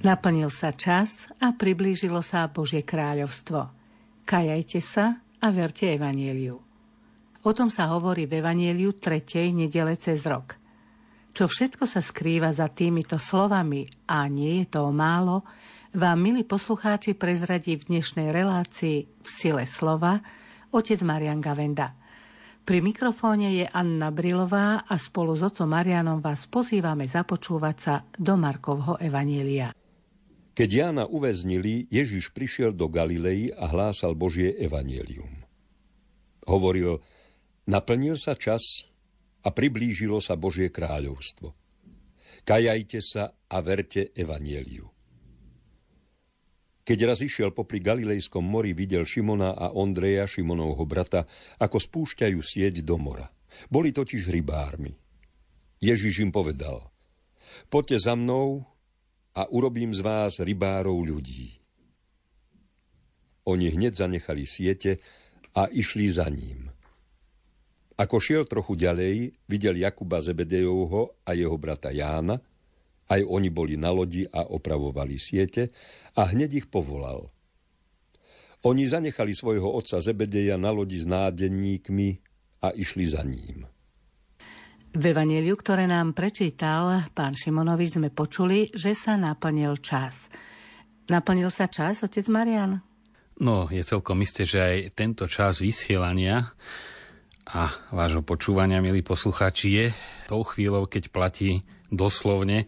Naplnil sa čas a priblížilo sa Božie kráľovstvo. Kajajte sa a verte Evanieliu. O tom sa hovorí v Evanieliu tretej nedele cez rok. Čo všetko sa skrýva za týmito slovami, a nie je to málo, vám, milí poslucháči, prezradí v dnešnej relácii v sile slova otec Marian Gavenda. Pri mikrofóne je Anna Brilová a spolu s otcom Marianom vás pozývame započúvať sa do Markovho Evanielia. Keď Jána uväznili, Ježiš prišiel do Galilei a hlásal Božie evanielium. Hovoril, naplnil sa čas a priblížilo sa Božie kráľovstvo. Kajajte sa a verte evanieliu. Keď raz išiel popri Galilejskom mori, videl Šimona a Ondreja, Šimonovho brata, ako spúšťajú sieť do mora. Boli totiž rybármi. Ježiš im povedal, poďte za mnou a urobím z vás rybárov ľudí. Oni hneď zanechali siete a išli za ním. Ako šiel trochu ďalej, videl Jakuba Zebedejovho a jeho brata Jána, aj oni boli na lodi a opravovali siete a hneď ich povolal. Oni zanechali svojho otca Zebedeja na lodi s nádenníkmi a išli za ním. V Evangeliu, ktoré nám prečítal pán Šimonovi, sme počuli, že sa naplnil čas. Naplnil sa čas, otec Marian? No, je celkom isté, že aj tento čas vysielania a vášho počúvania, milí poslucháči, je tou chvíľou, keď platí doslovne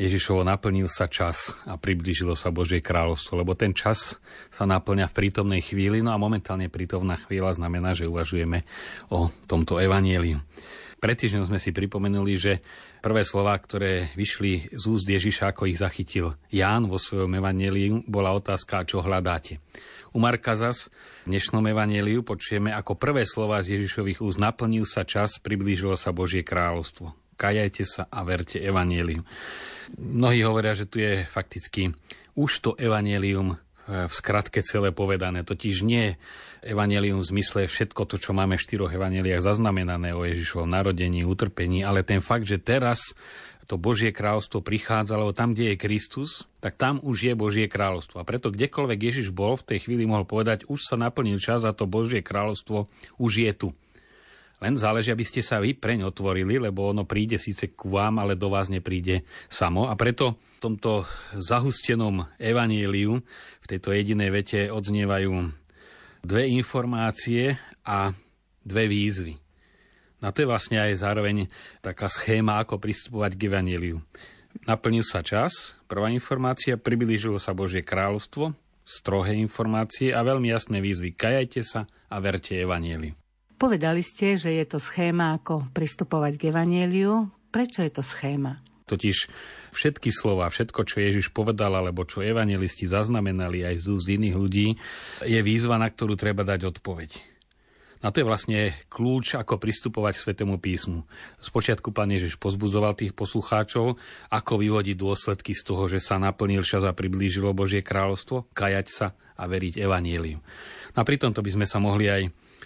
Ježišovo naplnil sa čas a priblížilo sa Božie kráľovstvo, lebo ten čas sa naplňa v prítomnej chvíli, no a momentálne prítomná chvíľa znamená, že uvažujeme o tomto evanieliu. Pred týždňom sme si pripomenuli, že prvé slova, ktoré vyšli z úst Ježiša, ako ich zachytil Ján vo svojom evaneliu, bola otázka, čo hľadáte. U Marka zas v dnešnom evaneliu počujeme, ako prvé slova z Ježišových úst naplnil sa čas, priblížilo sa Božie kráľovstvo. Kajajte sa a verte evaneliu. Mnohí hovoria, že tu je fakticky už to evanelium v skratke celé povedané. Totiž nie evanelium v zmysle všetko to, čo máme v štyroch evaneliách zaznamenané o Ježišovom narodení, utrpení, ale ten fakt, že teraz to Božie kráľovstvo prichádzalo tam, kde je Kristus, tak tam už je Božie kráľovstvo. A preto kdekoľvek Ježiš bol, v tej chvíli mohol povedať, už sa naplnil čas a to Božie kráľovstvo už je tu. Len záleží, aby ste sa vy preň otvorili, lebo ono príde síce k vám, ale do vás nepríde samo. A preto v tomto zahustenom evaníliu, v tejto jedinej vete odznievajú dve informácie a dve výzvy. Na to je vlastne aj zároveň taká schéma, ako pristupovať k evaníliu. Naplnil sa čas, prvá informácia, priblížilo sa Božie kráľovstvo, strohé informácie a veľmi jasné výzvy. Kajajte sa a verte evaníliu. Povedali ste, že je to schéma, ako pristupovať k Evangeliu. Prečo je to schéma? Totiž všetky slova, všetko, čo Ježiš povedal, alebo čo evangelisti zaznamenali aj z úst iných ľudí, je výzva, na ktorú treba dať odpoveď. A to je vlastne kľúč, ako pristupovať k Svetému písmu. Spočiatku pán Ježiš pozbudzoval tých poslucháčov, ako vyvodiť dôsledky z toho, že sa naplnil čas a priblížilo Božie kráľovstvo, kajať sa a veriť evaníliu. A pri tomto by sme sa mohli aj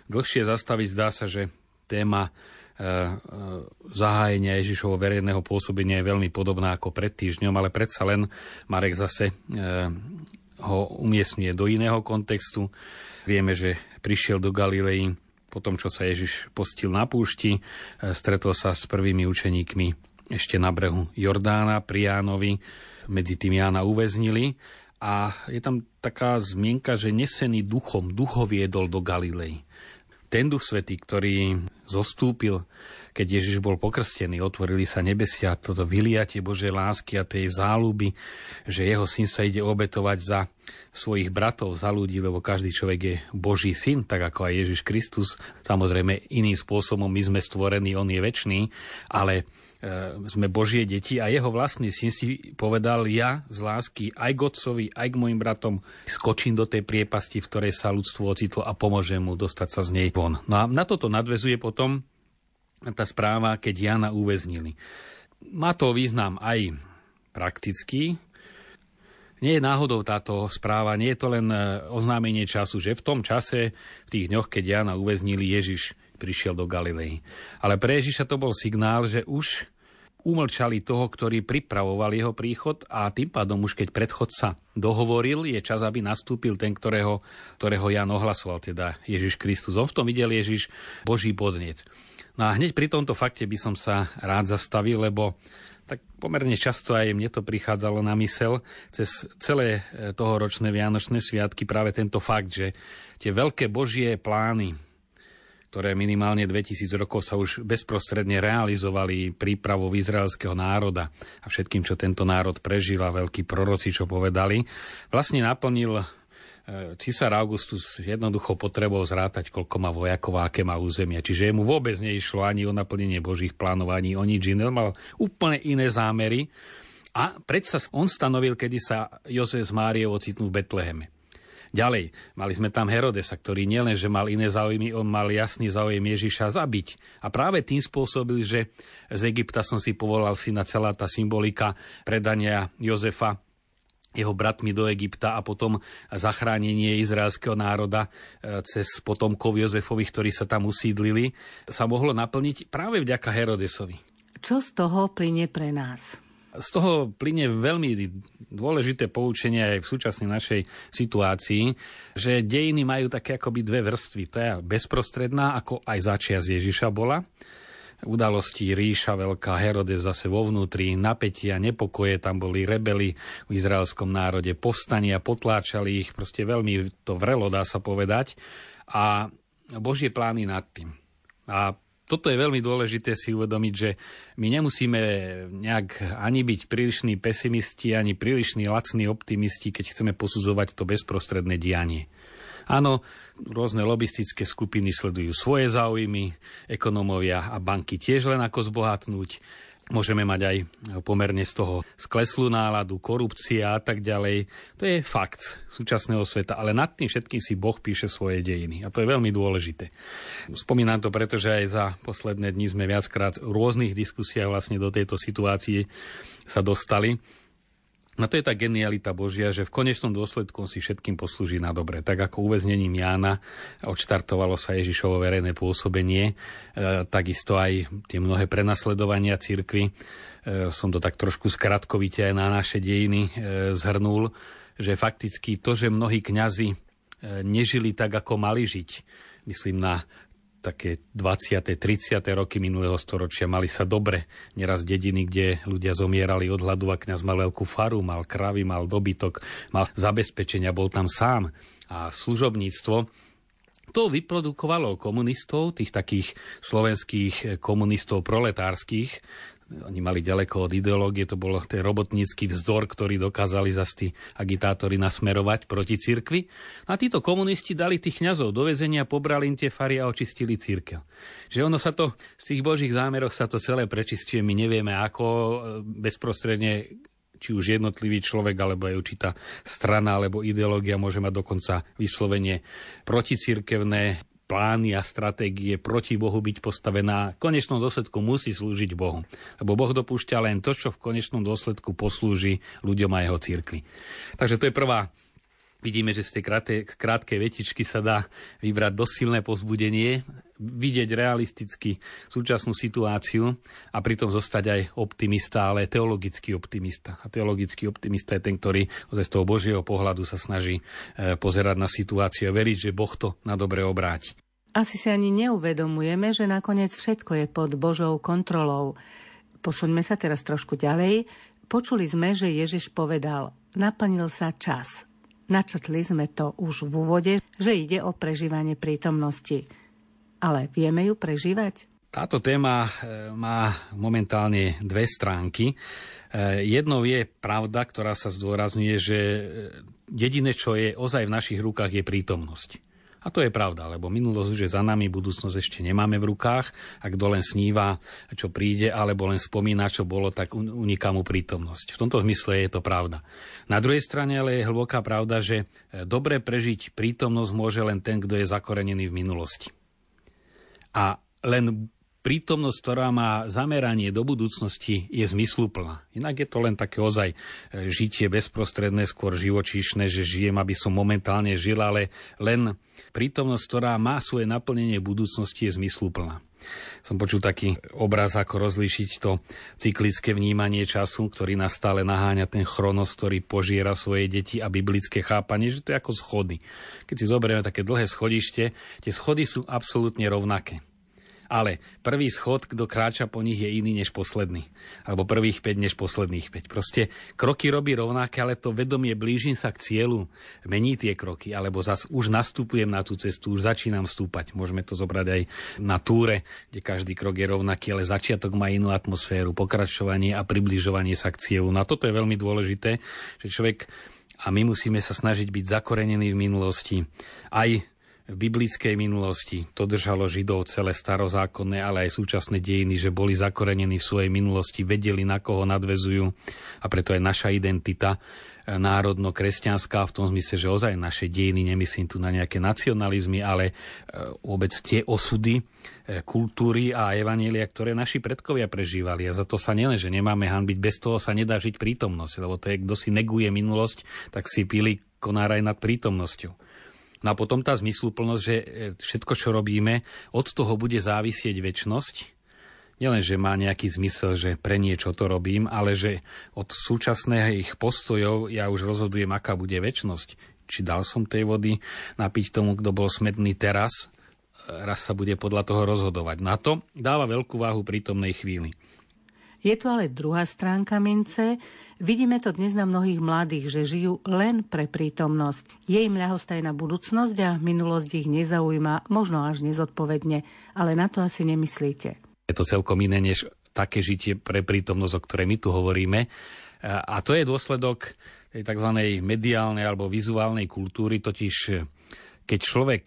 dlhšie zastaviť. Zdá sa, že téma e, e, zahájenia Ježišovho verejného pôsobenia je veľmi podobná ako pred týždňom, ale predsa len Marek zase e, ho umiestňuje do iného kontextu. Vieme, že prišiel do Galilei po tom, čo sa Ježiš postil na púšti, stretol sa s prvými učeníkmi ešte na brehu Jordána pri Jánovi, medzi tým Jána uväznili a je tam taká zmienka, že nesený duchom, ducho viedol do Galilei ten duch svetý, ktorý zostúpil, keď Ježiš bol pokrstený, otvorili sa nebesia, toto vyliatie Božej lásky a tej záľuby, že jeho syn sa ide obetovať za svojich bratov, za ľudí, lebo každý človek je Boží syn, tak ako aj Ježiš Kristus. Samozrejme, iným spôsobom my sme stvorení, on je väčší, ale sme Božie deti a jeho vlastný syn si povedal, ja z lásky aj k otcovi, aj k mojim bratom skočím do tej priepasti, v ktorej sa ľudstvo ocitlo a pomôžem mu dostať sa z nej von. No a na toto nadvezuje potom tá správa, keď Jana uväznili. Má to význam aj praktický, nie je náhodou táto správa, nie je to len e, oznámenie času, že v tom čase, v tých dňoch, keď Jana uväznili, Ježiš prišiel do Galilei. Ale pre Ježiša to bol signál, že už umlčali toho, ktorý pripravoval jeho príchod a tým pádom už keď predchodca dohovoril, je čas, aby nastúpil ten, ktorého, ktorého Jan ohlasoval, teda Ježiš Kristus. On v tom videl Ježiš Boží podnec. No a hneď pri tomto fakte by som sa rád zastavil, lebo tak pomerne často aj mne to prichádzalo na mysel cez celé e, tohoročné Vianočné sviatky práve tento fakt, že tie veľké Božie plány, ktoré minimálne 2000 rokov sa už bezprostredne realizovali prípravou izraelského národa a všetkým, čo tento národ prežil a veľkí proroci, čo povedali, vlastne naplnil e, Cisár Augustus jednoducho potreboval zrátať, koľko má vojakov a aké má územia. Čiže mu vôbec neišlo ani o naplnenie Božích plánov, ani o nič iné. Mal úplne iné zámery. A predsa on stanovil, kedy sa Jozef s Máriou ocitnú v Betleheme. Ďalej, mali sme tam Herodesa, ktorý nielen, že mal iné záujmy, on mal jasný záujem Ježiša zabiť. A práve tým spôsobil, že z Egypta som si povolal syna celá tá symbolika predania Jozefa jeho bratmi do Egypta a potom zachránenie izraelského národa e, cez potomkov Jozefových, ktorí sa tam usídlili, sa mohlo naplniť práve vďaka Herodesovi. Čo z toho plyne pre nás? Z toho plyne veľmi dôležité poučenie aj v súčasnej našej situácii, že dejiny majú také akoby dve vrstvy. Je bezprostredná, ako aj začias Ježiša bola. Udalosti ríša veľká, Herodes zase vo vnútri, napätia, nepokoje, tam boli rebeli v izraelskom národe, povstania, potláčali ich, proste veľmi to vrelo, dá sa povedať. A Božie plány nad tým. A toto je veľmi dôležité si uvedomiť, že my nemusíme nejak ani byť prílišní pesimisti, ani prílišní lacní optimisti, keď chceme posudzovať to bezprostredné dianie. Áno, rôzne lobistické skupiny sledujú svoje záujmy, ekonómovia a banky tiež len ako zbohatnúť. Môžeme mať aj pomerne z toho skleslú náladu, korupcia a tak ďalej. To je fakt súčasného sveta, ale nad tým všetkým si Boh píše svoje dejiny. A to je veľmi dôležité. Spomínam to, pretože aj za posledné dni sme viackrát v rôznych diskusiách vlastne do tejto situácie sa dostali. No to je tá genialita Božia, že v konečnom dôsledku si všetkým poslúži na dobre. Tak ako uväznením Jána odštartovalo sa Ježišovo verejné pôsobenie, e, takisto aj tie mnohé prenasledovania církvy. E, som to tak trošku skratkovite aj na naše dejiny e, zhrnul, že fakticky to, že mnohí kňazi nežili tak, ako mali žiť, myslím na také 20. 30. roky minulého storočia mali sa dobre. Neraz dediny, kde ľudia zomierali od hladu a kňaz mal veľkú faru, mal kravy, mal dobytok, mal zabezpečenia, bol tam sám. A služobníctvo to vyprodukovalo komunistov, tých takých slovenských komunistov proletárskych, oni mali ďaleko od ideológie, to bol ten robotnícky vzdor, ktorý dokázali zase tí agitátori nasmerovať proti cirkvi. A títo komunisti dali tých kňazov do väzenia, pobrali im tie fary a očistili církev. Že ono sa to, z tých božích zámeroch sa to celé prečistuje, my nevieme ako e, bezprostredne či už jednotlivý človek, alebo aj určitá strana, alebo ideológia môže mať dokonca vyslovene proticirkevné plány a stratégie proti Bohu byť postavená, v konečnom dôsledku musí slúžiť Bohu. Lebo Boh dopúšťa len to, čo v konečnom dôsledku poslúži ľuďom a jeho církvi. Takže to je prvá Vidíme, že z tej krátkej, krátkej vetičky sa dá vybrať dosť silné pozbudenie, vidieť realisticky súčasnú situáciu a pritom zostať aj optimista, ale teologický optimista. A teologický optimista je ten, ktorý z toho Božieho pohľadu sa snaží e, pozerať na situáciu a veriť, že Boh to na dobre obráti. Asi si ani neuvedomujeme, že nakoniec všetko je pod Božou kontrolou. Posuňme sa teraz trošku ďalej. Počuli sme, že Ježiš povedal, naplnil sa čas, Načetli sme to už v úvode, že ide o prežívanie prítomnosti. Ale vieme ju prežívať? Táto téma e, má momentálne dve stránky. E, jednou je pravda, ktorá sa zdôrazňuje, že e, jediné, čo je ozaj v našich rukách, je prítomnosť. A to je pravda, lebo minulosť už je za nami, budúcnosť ešte nemáme v rukách. A kto len sníva, čo príde, alebo len spomína, čo bolo, tak uniká mu prítomnosť. V tomto zmysle je to pravda. Na druhej strane ale je hlboká pravda, že e, dobre prežiť prítomnosť môže len ten, kto je zakorenený v minulosti. A len prítomnosť, ktorá má zameranie do budúcnosti, je zmysluplná. Inak je to len také ozaj e, žitie bezprostredné, skôr živočíšne, že žijem, aby som momentálne žil, ale len prítomnosť, ktorá má svoje naplnenie budúcnosti, je zmysluplná som počul taký obraz, ako rozlíšiť to cyklické vnímanie času, ktorý nás stále naháňa ten chronos, ktorý požiera svoje deti a biblické chápanie, že to je ako schody. Keď si zoberieme také dlhé schodište, tie schody sú absolútne rovnaké. Ale prvý schod, kto kráča po nich, je iný než posledný. Alebo prvých 5 než posledných 5. Proste kroky robí rovnaké, ale to vedomie blížim sa k cieľu, mení tie kroky, alebo zas už nastupujem na tú cestu, už začínam stúpať. Môžeme to zobrať aj na túre, kde každý krok je rovnaký, ale začiatok má inú atmosféru, pokračovanie a približovanie sa k cieľu. Na toto je veľmi dôležité, že človek a my musíme sa snažiť byť zakorenení v minulosti. Aj v biblickej minulosti. To držalo Židov celé starozákonné, ale aj súčasné dejiny, že boli zakorenení v svojej minulosti, vedeli, na koho nadvezujú a preto je naša identita e, národno-kresťanská v tom zmysle, že ozaj naše dejiny, nemyslím tu na nejaké nacionalizmy, ale e, vôbec tie osudy e, kultúry a evanielia, ktoré naši predkovia prežívali. A za to sa nielen, že nemáme hanbiť, bez toho sa nedá žiť prítomnosť, lebo to je, kto si neguje minulosť, tak si pili konár aj nad prítomnosťou. No a potom tá zmysluplnosť, že e, všetko, čo robíme, od toho bude závisieť väčnosť. Nielen, že má nejaký zmysel, že pre niečo to robím, ale že od súčasných postojov ja už rozhodujem, aká bude väčnosť. Či dal som tej vody napiť tomu, kto bol smedný teraz, e, raz sa bude podľa toho rozhodovať. Na to dáva veľkú váhu prítomnej chvíli. Je tu ale druhá stránka mince. Vidíme to dnes na mnohých mladých, že žijú len pre prítomnosť. Je im ľahostajná budúcnosť a minulosť ich nezaujíma, možno až nezodpovedne, ale na to asi nemyslíte. Je to celkom iné než také žitie pre prítomnosť, o ktorej my tu hovoríme. A to je dôsledok tej tzv. mediálnej alebo vizuálnej kultúry, totiž keď človek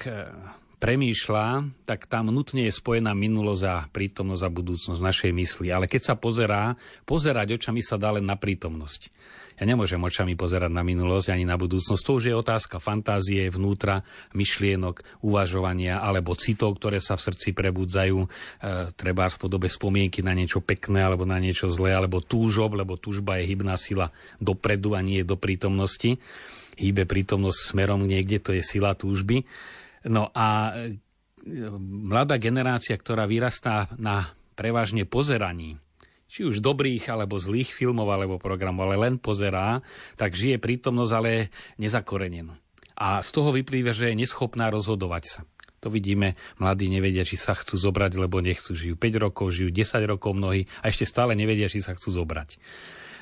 premýšľa, tak tam nutne je spojená minulosť a prítomnosť a budúcnosť našej mysli. Ale keď sa pozerá, pozerať očami sa dá len na prítomnosť. Ja nemôžem očami pozerať na minulosť ani na budúcnosť. To už je otázka fantázie, vnútra, myšlienok, uvažovania alebo citov, ktoré sa v srdci prebudzajú, e, treba v podobe spomienky na niečo pekné alebo na niečo zlé, alebo túžob, lebo túžba je hybná sila dopredu a nie do prítomnosti. Hýbe prítomnosť smerom niekde, to je sila túžby. No a e, mladá generácia, ktorá vyrastá na prevažne pozeraní, či už dobrých alebo zlých filmov alebo programov, ale len pozerá, tak žije prítomnosť, ale nezakorenenú. A z toho vyplýva, že je neschopná rozhodovať sa. To vidíme, mladí nevedia, či sa chcú zobrať, lebo nechcú. Žijú 5 rokov, žijú 10 rokov mnohí a ešte stále nevedia, či sa chcú zobrať.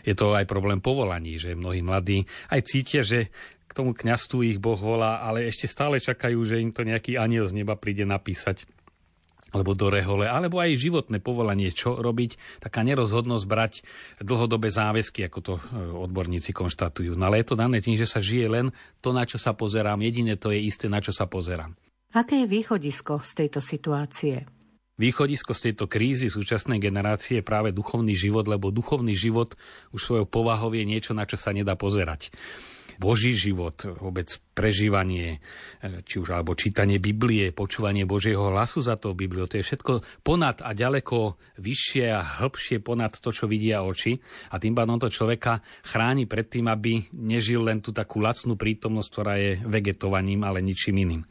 Je to aj problém povolaní, že mnohí mladí aj cítia, že tomu kňastvu ich Boh volá, ale ešte stále čakajú, že im to nejaký aniel z neba príde napísať alebo do rehole, alebo aj životné povolanie, čo robiť, taká nerozhodnosť brať dlhodobé záväzky, ako to e, odborníci konštatujú. No ale je to dané tým, že sa žije len to, na čo sa pozerám. Jediné to je isté, na čo sa pozerám. Aké je východisko z tejto situácie? Východisko z tejto krízy súčasnej generácie je práve duchovný život, lebo duchovný život už svojou povahou je niečo, na čo sa nedá pozerať. Boží život, vôbec prežívanie, e, či už alebo čítanie Biblie, počúvanie Božieho hlasu za to Bibliu, to je všetko ponad a ďaleko vyššie a hĺbšie ponad to, čo vidia oči. A tým pádom to človeka chráni pred tým, aby nežil len tú takú lacnú prítomnosť, ktorá je vegetovaním, ale ničím iným.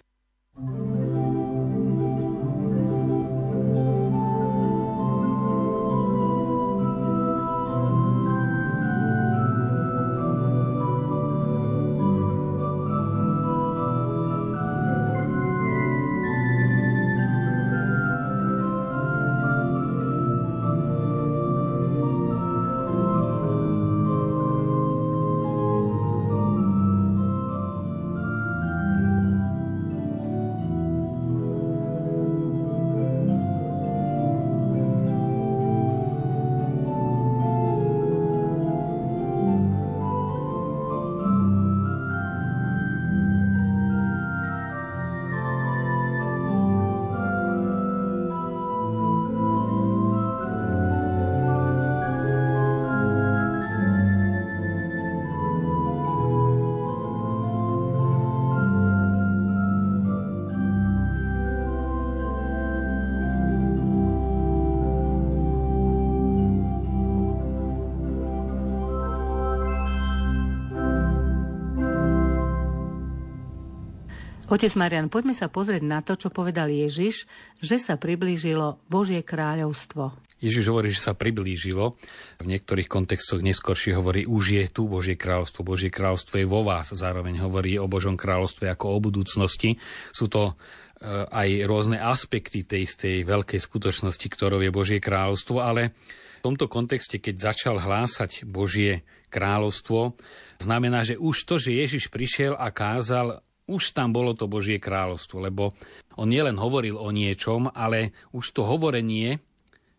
Otec Marian, poďme sa pozrieť na to, čo povedal Ježiš, že sa priblížilo Božie kráľovstvo. Ježiš hovorí, že sa priblížilo. V niektorých kontextoch neskôršie hovorí, už je tu Božie kráľovstvo. Božie kráľovstvo je vo vás. Zároveň hovorí o Božom kráľovstve ako o budúcnosti. Sú to eh, aj rôzne aspekty tej istej veľkej skutočnosti, ktorou je Božie kráľovstvo, ale v tomto kontexte, keď začal hlásať Božie kráľovstvo, znamená, že už to, že Ježiš prišiel a kázal už tam bolo to Božie kráľovstvo, lebo on nielen hovoril o niečom, ale už to hovorenie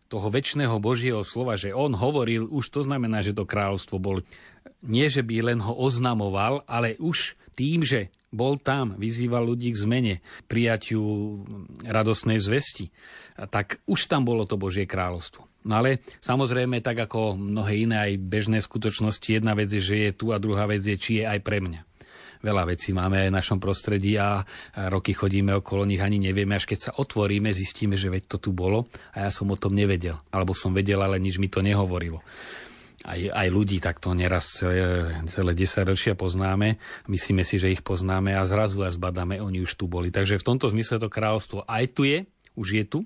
toho väčšného Božieho slova, že on hovoril, už to znamená, že to kráľovstvo bol nie, že by len ho oznamoval, ale už tým, že bol tam, vyzýval ľudí k zmene, prijatiu radosnej zvesti, tak už tam bolo to Božie kráľovstvo. No ale samozrejme, tak ako mnohé iné aj bežné skutočnosti, jedna vec je, že je tu a druhá vec je, či je aj pre mňa veľa vecí máme aj v našom prostredí a roky chodíme okolo nich, ani nevieme, až keď sa otvoríme, zistíme, že veď to tu bolo a ja som o tom nevedel. Alebo som vedel, ale nič mi to nehovorilo aj, aj ľudí takto neraz celé, celé 10 ročia poznáme, myslíme si, že ich poznáme a zrazu až zbadáme, oni už tu boli. Takže v tomto zmysle to kráľovstvo aj tu je, už je tu,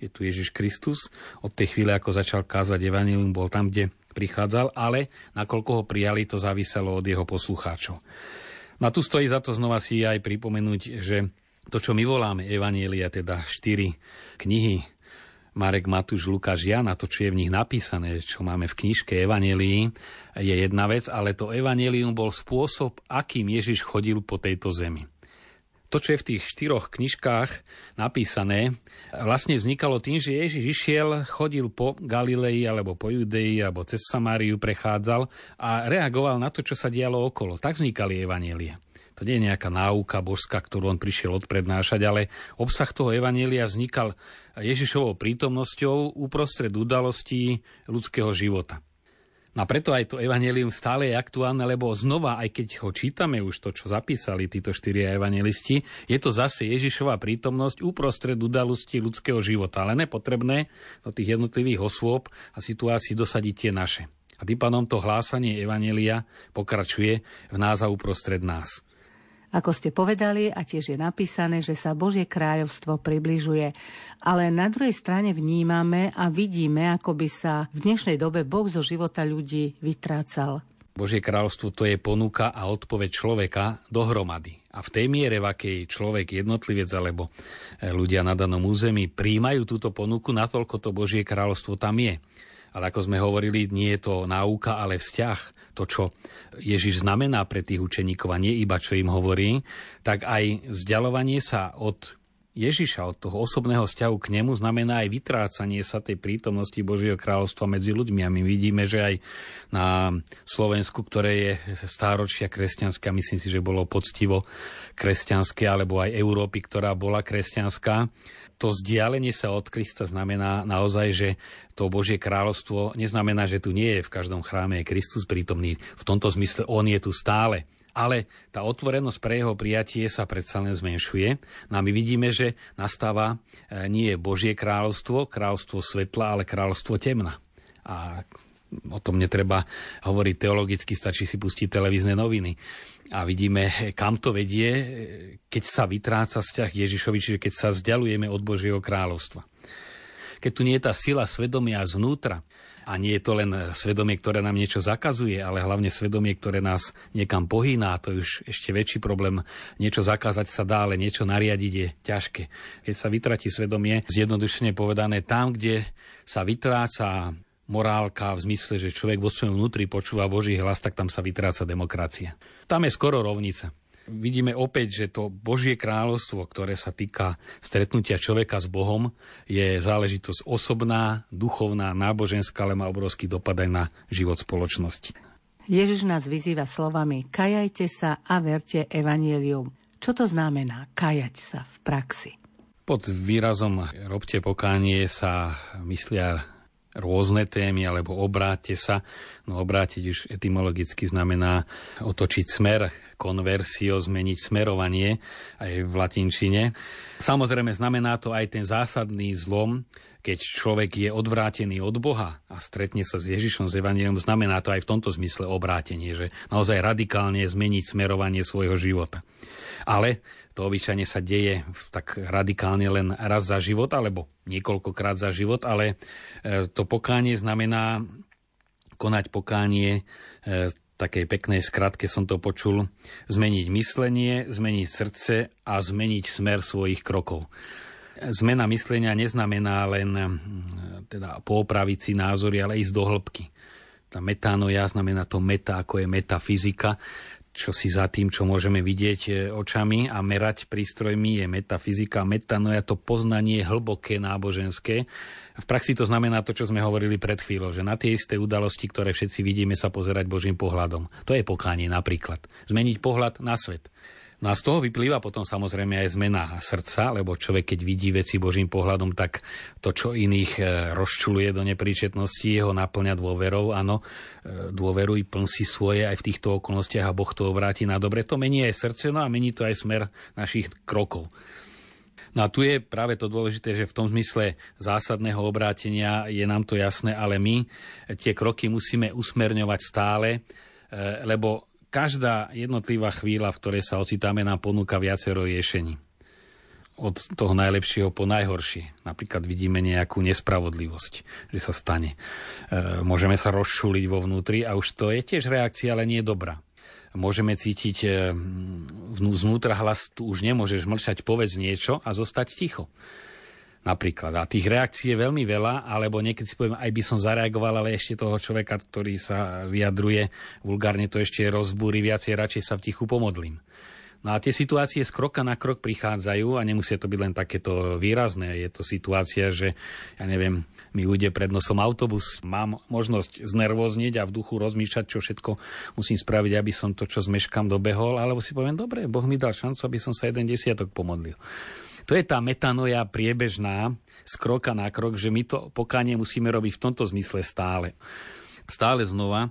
je tu Ježiš Kristus. Od tej chvíle, ako začal kázať Evangelium, bol tam, kde prichádzal, ale nakoľko ho prijali, to záviselo od jeho poslucháčov. No a tu stojí za to znova si aj pripomenúť, že to, čo my voláme Evanielia, teda štyri knihy, Marek, Matúš, Lukáš, Jan a to, čo je v nich napísané, čo máme v knižke Evanelii, je jedna vec, ale to Evangelium bol spôsob, akým Ježiš chodil po tejto zemi to, čo je v tých štyroch knižkách napísané, vlastne vznikalo tým, že Ježiš išiel, chodil po Galilei alebo po Judei alebo cez Samáriu prechádzal a reagoval na to, čo sa dialo okolo. Tak vznikali evanielie. To nie je nejaká náuka božská, ktorú on prišiel odprednášať, ale obsah toho evanielia vznikal Ježišovou prítomnosťou uprostred udalostí ľudského života. A preto aj to evanelium stále je aktuálne, lebo znova, aj keď ho čítame už to, čo zapísali títo štyria evangelisti, je to zase Ježišova prítomnosť uprostred udalosti ľudského života, ale nepotrebné do tých jednotlivých osôb a situácií dosadiť tie naše. A tým pánom to hlásanie evanelia pokračuje v nás a uprostred nás. Ako ste povedali, a tiež je napísané, že sa Božie kráľovstvo približuje. Ale na druhej strane vnímame a vidíme, ako by sa v dnešnej dobe Boh zo života ľudí vytrácal. Božie kráľovstvo to je ponuka a odpoveď človeka dohromady. A v tej miere, v akej človek, jednotlivec alebo e, ľudia na danom území príjmajú túto ponuku, natoľko to Božie kráľovstvo tam je. Ale ako sme hovorili, nie je to náuka, ale vzťah. To, čo Ježiš znamená pre tých učeníkov a nie iba, čo im hovorí, tak aj vzdialovanie sa od Ježiša, od toho osobného vzťahu k nemu, znamená aj vytrácanie sa tej prítomnosti Božieho kráľovstva medzi ľuďmi. A my vidíme, že aj na Slovensku, ktoré je stáročia kresťanské, a myslím si, že bolo poctivo kresťanské, alebo aj Európy, ktorá bola kresťanská, to vzdialenie sa od Krista znamená naozaj, že to Božie kráľovstvo neznamená, že tu nie je v každom chráme je Kristus prítomný. V tomto zmysle on je tu stále. Ale tá otvorenosť pre jeho prijatie sa predsa len zmenšuje. No a my vidíme, že nastáva e, nie Božie kráľovstvo, kráľovstvo svetla, ale kráľovstvo temna. A o tom netreba hovoriť teologicky, stačí si pustiť televízne noviny. A vidíme, kam to vedie, keď sa vytráca vzťah Ježišovi, čiže keď sa vzdialujeme od Božieho kráľovstva. Keď tu nie je tá sila svedomia zvnútra, a nie je to len svedomie, ktoré nám niečo zakazuje, ale hlavne svedomie, ktoré nás niekam pohýná. To je už ešte väčší problém. Niečo zakázať sa dá, ale niečo nariadiť je ťažké. Keď sa vytratí svedomie, zjednodušene povedané, tam, kde sa vytráca morálka v zmysle, že človek vo svojom vnútri počúva Boží hlas, tak tam sa vytráca demokracia. Tam je skoro rovnica. Vidíme opäť, že to Božie kráľovstvo, ktoré sa týka stretnutia človeka s Bohom, je záležitosť osobná, duchovná, náboženská, ale má obrovský dopad aj na život spoločnosti. Ježiš nás vyzýva slovami kajajte sa a verte evanielium. Čo to znamená kajať sa v praxi? Pod výrazom robte pokánie sa myslia rôzne témy, alebo obráte sa. No obrátiť už etymologicky znamená otočiť smer, konversio, zmeniť smerovanie aj v latinčine. Samozrejme znamená to aj ten zásadný zlom, keď človek je odvrátený od Boha a stretne sa s Ježišom z Evangelium, znamená to aj v tomto zmysle obrátenie, že naozaj radikálne zmeniť smerovanie svojho života. Ale to obyčajne sa deje tak radikálne len raz za život, alebo niekoľkokrát za život, ale e, to pokánie znamená konať pokánie e, takej peknej skratke som to počul, zmeniť myslenie, zmeniť srdce a zmeniť smer svojich krokov. Zmena myslenia neznamená len teda poopraviť si názory, ale ísť do hĺbky. Tá metánoja znamená to meta, ako je metafyzika, čo si za tým, čo môžeme vidieť e, očami a merať prístrojmi, je metafyzika. Metanoja to poznanie hlboké náboženské. V praxi to znamená to, čo sme hovorili pred chvíľou, že na tie isté udalosti, ktoré všetci vidíme, sa pozerať Božím pohľadom. To je pokánie napríklad. Zmeniť pohľad na svet. No a z toho vyplýva potom samozrejme aj zmena srdca, lebo človek, keď vidí veci Božím pohľadom, tak to, čo iných e, rozčuluje do nepríčetnosti, jeho naplňa dôverou. Áno, e, dôveruj, pln si svoje aj v týchto okolnostiach a Boh to obráti na dobre. To mení aj srdce, no a mení to aj smer našich krokov. No a tu je práve to dôležité, že v tom zmysle zásadného obrátenia je nám to jasné, ale my tie kroky musíme usmerňovať stále, e, lebo každá jednotlivá chvíľa, v ktorej sa ocitáme, nám ponúka viacero riešení. Od toho najlepšieho po najhoršie. Napríklad vidíme nejakú nespravodlivosť, že sa stane. E, môžeme sa rozšuliť vo vnútri a už to je tiež reakcia, ale nie je dobrá. Môžeme cítiť e, vnútra hlas, tu už nemôžeš mlčať, povedz niečo a zostať ticho napríklad. A tých reakcií je veľmi veľa, alebo niekedy si poviem, aj by som zareagoval, ale ešte toho človeka, ktorý sa vyjadruje, vulgárne to ešte rozbúri viacej, radšej sa v tichu pomodlím. No a tie situácie z kroka na krok prichádzajú a nemusia to byť len takéto výrazné. Je to situácia, že, ja neviem, mi ujde pred nosom autobus, mám možnosť znervozniť a v duchu rozmýšľať, čo všetko musím spraviť, aby som to, čo zmeškam, dobehol, alebo si poviem, dobre, Boh mi dal šancu, aby som sa jeden desiatok pomodlil. To je tá metanoja priebežná z kroka na krok, že my to pokánie musíme robiť v tomto zmysle stále. Stále znova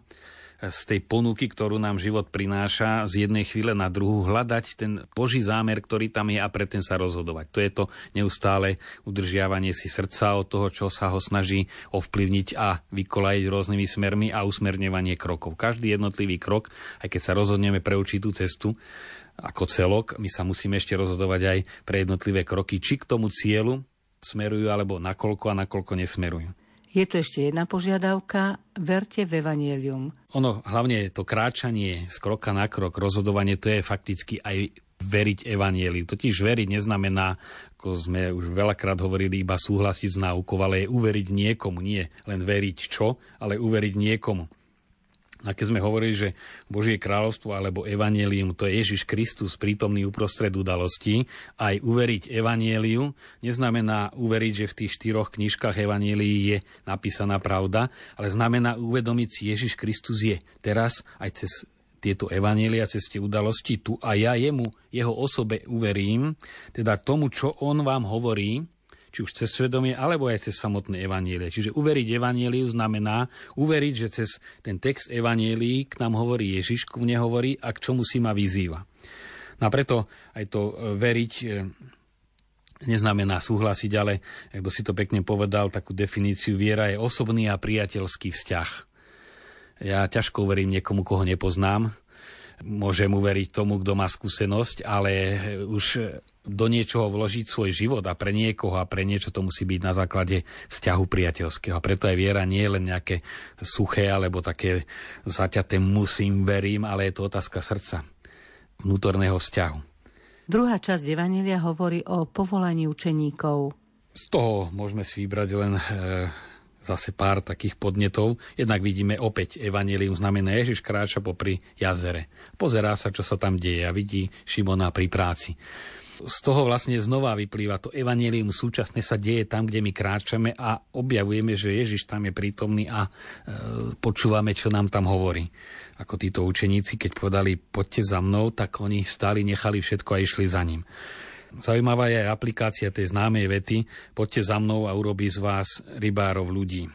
z tej ponuky, ktorú nám život prináša, z jednej chvíle na druhú hľadať ten Boží zámer, ktorý tam je a pre ten sa rozhodovať. To je to neustále udržiavanie si srdca od toho, čo sa ho snaží ovplyvniť a vykolajiť rôznymi smermi a usmerňovanie krokov. Každý jednotlivý krok, aj keď sa rozhodneme pre určitú cestu, ako celok, my sa musíme ešte rozhodovať aj pre jednotlivé kroky, či k tomu cieľu smerujú, alebo nakoľko a nakoľko nesmerujú. Je tu ešte jedna požiadavka. Verte v Evangelium. Ono, hlavne to kráčanie z kroka na krok, rozhodovanie, to je fakticky aj veriť Evangeliu. Totiž veriť neznamená, ako sme už veľakrát hovorili, iba súhlasiť s náukou, ale je uveriť niekomu, nie len veriť čo, ale uveriť niekomu. A keď sme hovorili, že Božie kráľovstvo alebo evanelium to je Ježiš Kristus prítomný uprostred udalostí, aj uveriť evanieliu neznamená uveriť, že v tých štyroch knižkách evanielii je napísaná pravda, ale znamená uvedomiť si, Ježiš Kristus je teraz aj cez tieto evanielia, cez tie udalosti tu a ja jemu, jeho osobe uverím, teda tomu, čo on vám hovorí, či už cez svedomie, alebo aj cez samotné evanielie. Čiže uveriť evanieliu znamená uveriť, že cez ten text evanielii k nám hovorí Ježiš, ku mne hovorí a k čomu si ma vyzýva. No a preto aj to e, veriť e, neznamená súhlasiť, ale, ako si to pekne povedal, takú definíciu viera je osobný a priateľský vzťah. Ja ťažko verím niekomu, koho nepoznám, môžem uveriť tomu, kto má skúsenosť, ale už do niečoho vložiť svoj život a pre niekoho a pre niečo to musí byť na základe vzťahu priateľského. A preto aj viera nie je len nejaké suché alebo také zaťaté musím, verím, ale je to otázka srdca, vnútorného vzťahu. Druhá časť Evanília hovorí o povolaní učeníkov. Z toho môžeme si vybrať len e, zase pár takých podnetov. Jednak vidíme opäť Evangelium znamená Ježiš kráča popri jazere. Pozerá sa, čo sa tam deje a vidí Šimona pri práci. Z toho vlastne znova vyplýva to evanelium súčasne sa deje tam, kde my kráčame a objavujeme, že Ježiš tam je prítomný a e, počúvame, čo nám tam hovorí. Ako títo učeníci, keď povedali poďte za mnou, tak oni stali, nechali všetko a išli za ním. Zaujímavá je aj aplikácia tej známej vety Poďte za mnou a urobí z vás rybárov ľudí.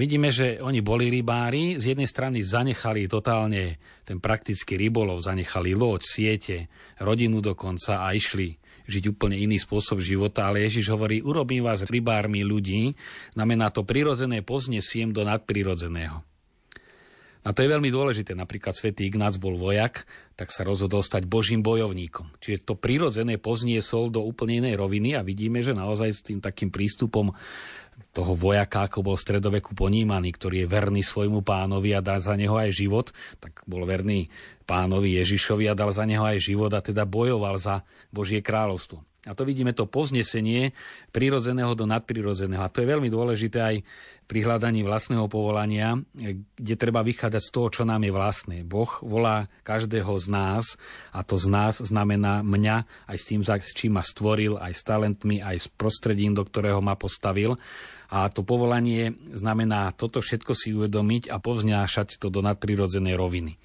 vidíme, že oni boli rybári, z jednej strany zanechali totálne ten praktický rybolov, zanechali loď, siete, rodinu dokonca a išli žiť úplne iný spôsob života, ale Ježiš hovorí, urobím vás rybármi ľudí, znamená to prirodzené poznesiem do nadprirodzeného. A to je veľmi dôležité. Napríklad svätý Ignác bol vojak, tak sa rozhodol stať božím bojovníkom. Čiže to prirodzené pozniesol do úplne inej roviny a vidíme, že naozaj s tým takým prístupom toho vojaka, ako bol v stredoveku ponímaný, ktorý je verný svojmu pánovi a dá za neho aj život, tak bol verný pánovi Ježišovi a dal za neho aj život a teda bojoval za Božie kráľovstvo. A to vidíme to poznesenie prirodzeného do nadprirodzeného. A to je veľmi dôležité aj pri hľadaní vlastného povolania, kde treba vychádzať z toho, čo nám je vlastné. Boh volá každého z nás a to z nás znamená mňa aj s tým, s čím ma stvoril, aj s talentmi, aj s prostredím, do ktorého ma postavil. A to povolanie znamená toto všetko si uvedomiť a povznášať to do nadprirodzenej roviny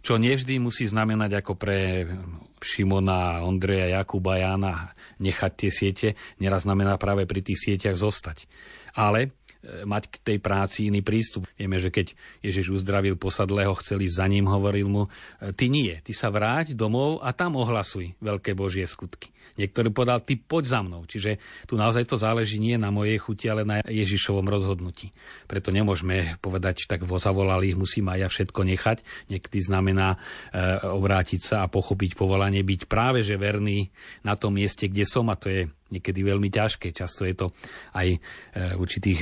čo nevždy musí znamenať ako pre Šimona, Ondreja, Jakuba, Jána nechať tie siete, neraz znamená práve pri tých sieťach zostať. Ale mať k tej práci iný prístup. Vieme, že keď Ježiš uzdravil posadlého, chceli za ním, hovoril mu, e, ty nie, ty sa vráť domov a tam ohlasuj veľké Božie skutky. Niektorý povedal, ty poď za mnou. Čiže tu naozaj to záleží nie na mojej chuti, ale na Ježišovom rozhodnutí. Preto nemôžeme povedať, tak vo zavolali, musím aj ja všetko nechať. Niekedy znamená e, obrátiť sa a pochopiť povolanie, byť práve že verný na tom mieste, kde som a to je niekedy veľmi ťažké. Často je to aj e, v určitých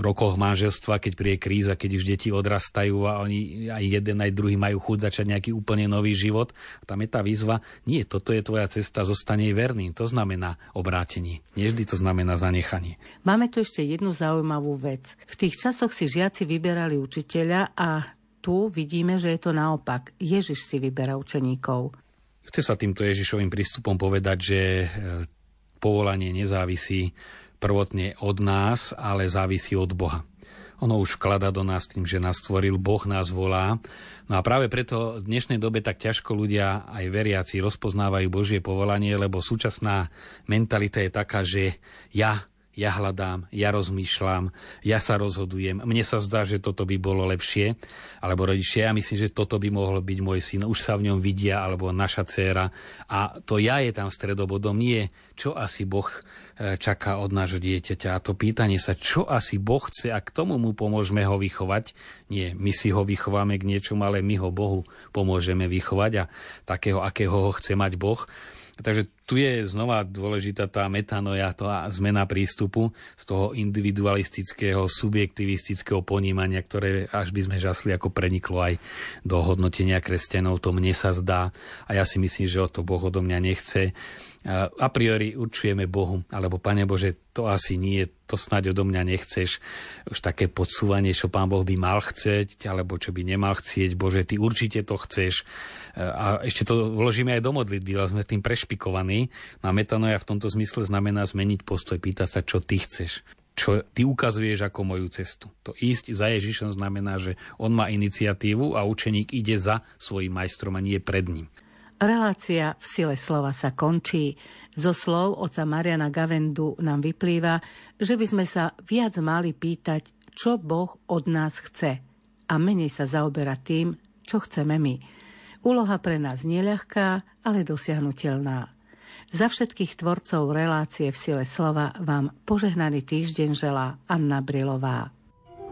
rokoch manželstva, keď príde kríza, keď už deti odrastajú a oni aj jeden, aj druhý majú chuť začať nejaký úplne nový život. Tam je tá výzva, nie, toto je tvoja cesta, zostane verný. To znamená obrátenie. Nie vždy to znamená zanechanie. Máme tu ešte jednu zaujímavú vec. V tých časoch si žiaci vyberali učiteľa a tu vidíme, že je to naopak. Ježiš si vyberá učeníkov. Chce sa týmto Ježišovým prístupom povedať, že e, povolanie nezávisí prvotne od nás, ale závisí od Boha. Ono už vklada do nás tým, že nás stvoril, Boh nás volá. No a práve preto v dnešnej dobe tak ťažko ľudia, aj veriaci, rozpoznávajú Božie povolanie, lebo súčasná mentalita je taká, že ja ja hľadám, ja rozmýšľam, ja sa rozhodujem, mne sa zdá, že toto by bolo lepšie, alebo rodičia, ja myslím, že toto by mohol byť môj syn, už sa v ňom vidia, alebo naša dcéra. A to ja je tam stredobodom, nie čo asi Boh e, čaká od nášho dieťaťa. A to pýtanie sa, čo asi Boh chce a k tomu mu pomôžeme ho vychovať. Nie, my si ho vychováme k niečomu, ale my ho Bohu pomôžeme vychovať a takého, akého ho chce mať Boh. Takže tu je znova dôležitá tá metanoja, tá zmena prístupu z toho individualistického, subjektivistického ponímania, ktoré až by sme žasli, ako preniklo aj do hodnotenia kresťanov. To mne sa zdá a ja si myslím, že o to Boh odo mňa nechce a priori určujeme Bohu, alebo Pane Bože, to asi nie, to snáď odo mňa nechceš. Už také podsúvanie, čo Pán Boh by mal chceť, alebo čo by nemal chcieť. Bože, Ty určite to chceš. A ešte to vložíme aj do modlitby, ale sme tým prešpikovaní. No a metanoja v tomto zmysle znamená zmeniť postoj, pýtať sa, čo Ty chceš čo ty ukazuješ ako moju cestu. To ísť za Ježišom znamená, že on má iniciatívu a učeník ide za svojim majstrom a nie pred ním. Relácia v sile slova sa končí. Zo slov oca Mariana Gavendu nám vyplýva, že by sme sa viac mali pýtať, čo Boh od nás chce a menej sa zaoberať tým, čo chceme my. Úloha pre nás neľahká, ale dosiahnutelná. Za všetkých tvorcov relácie v sile slova vám požehnaný týždeň želá Anna Brilová.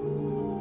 thank you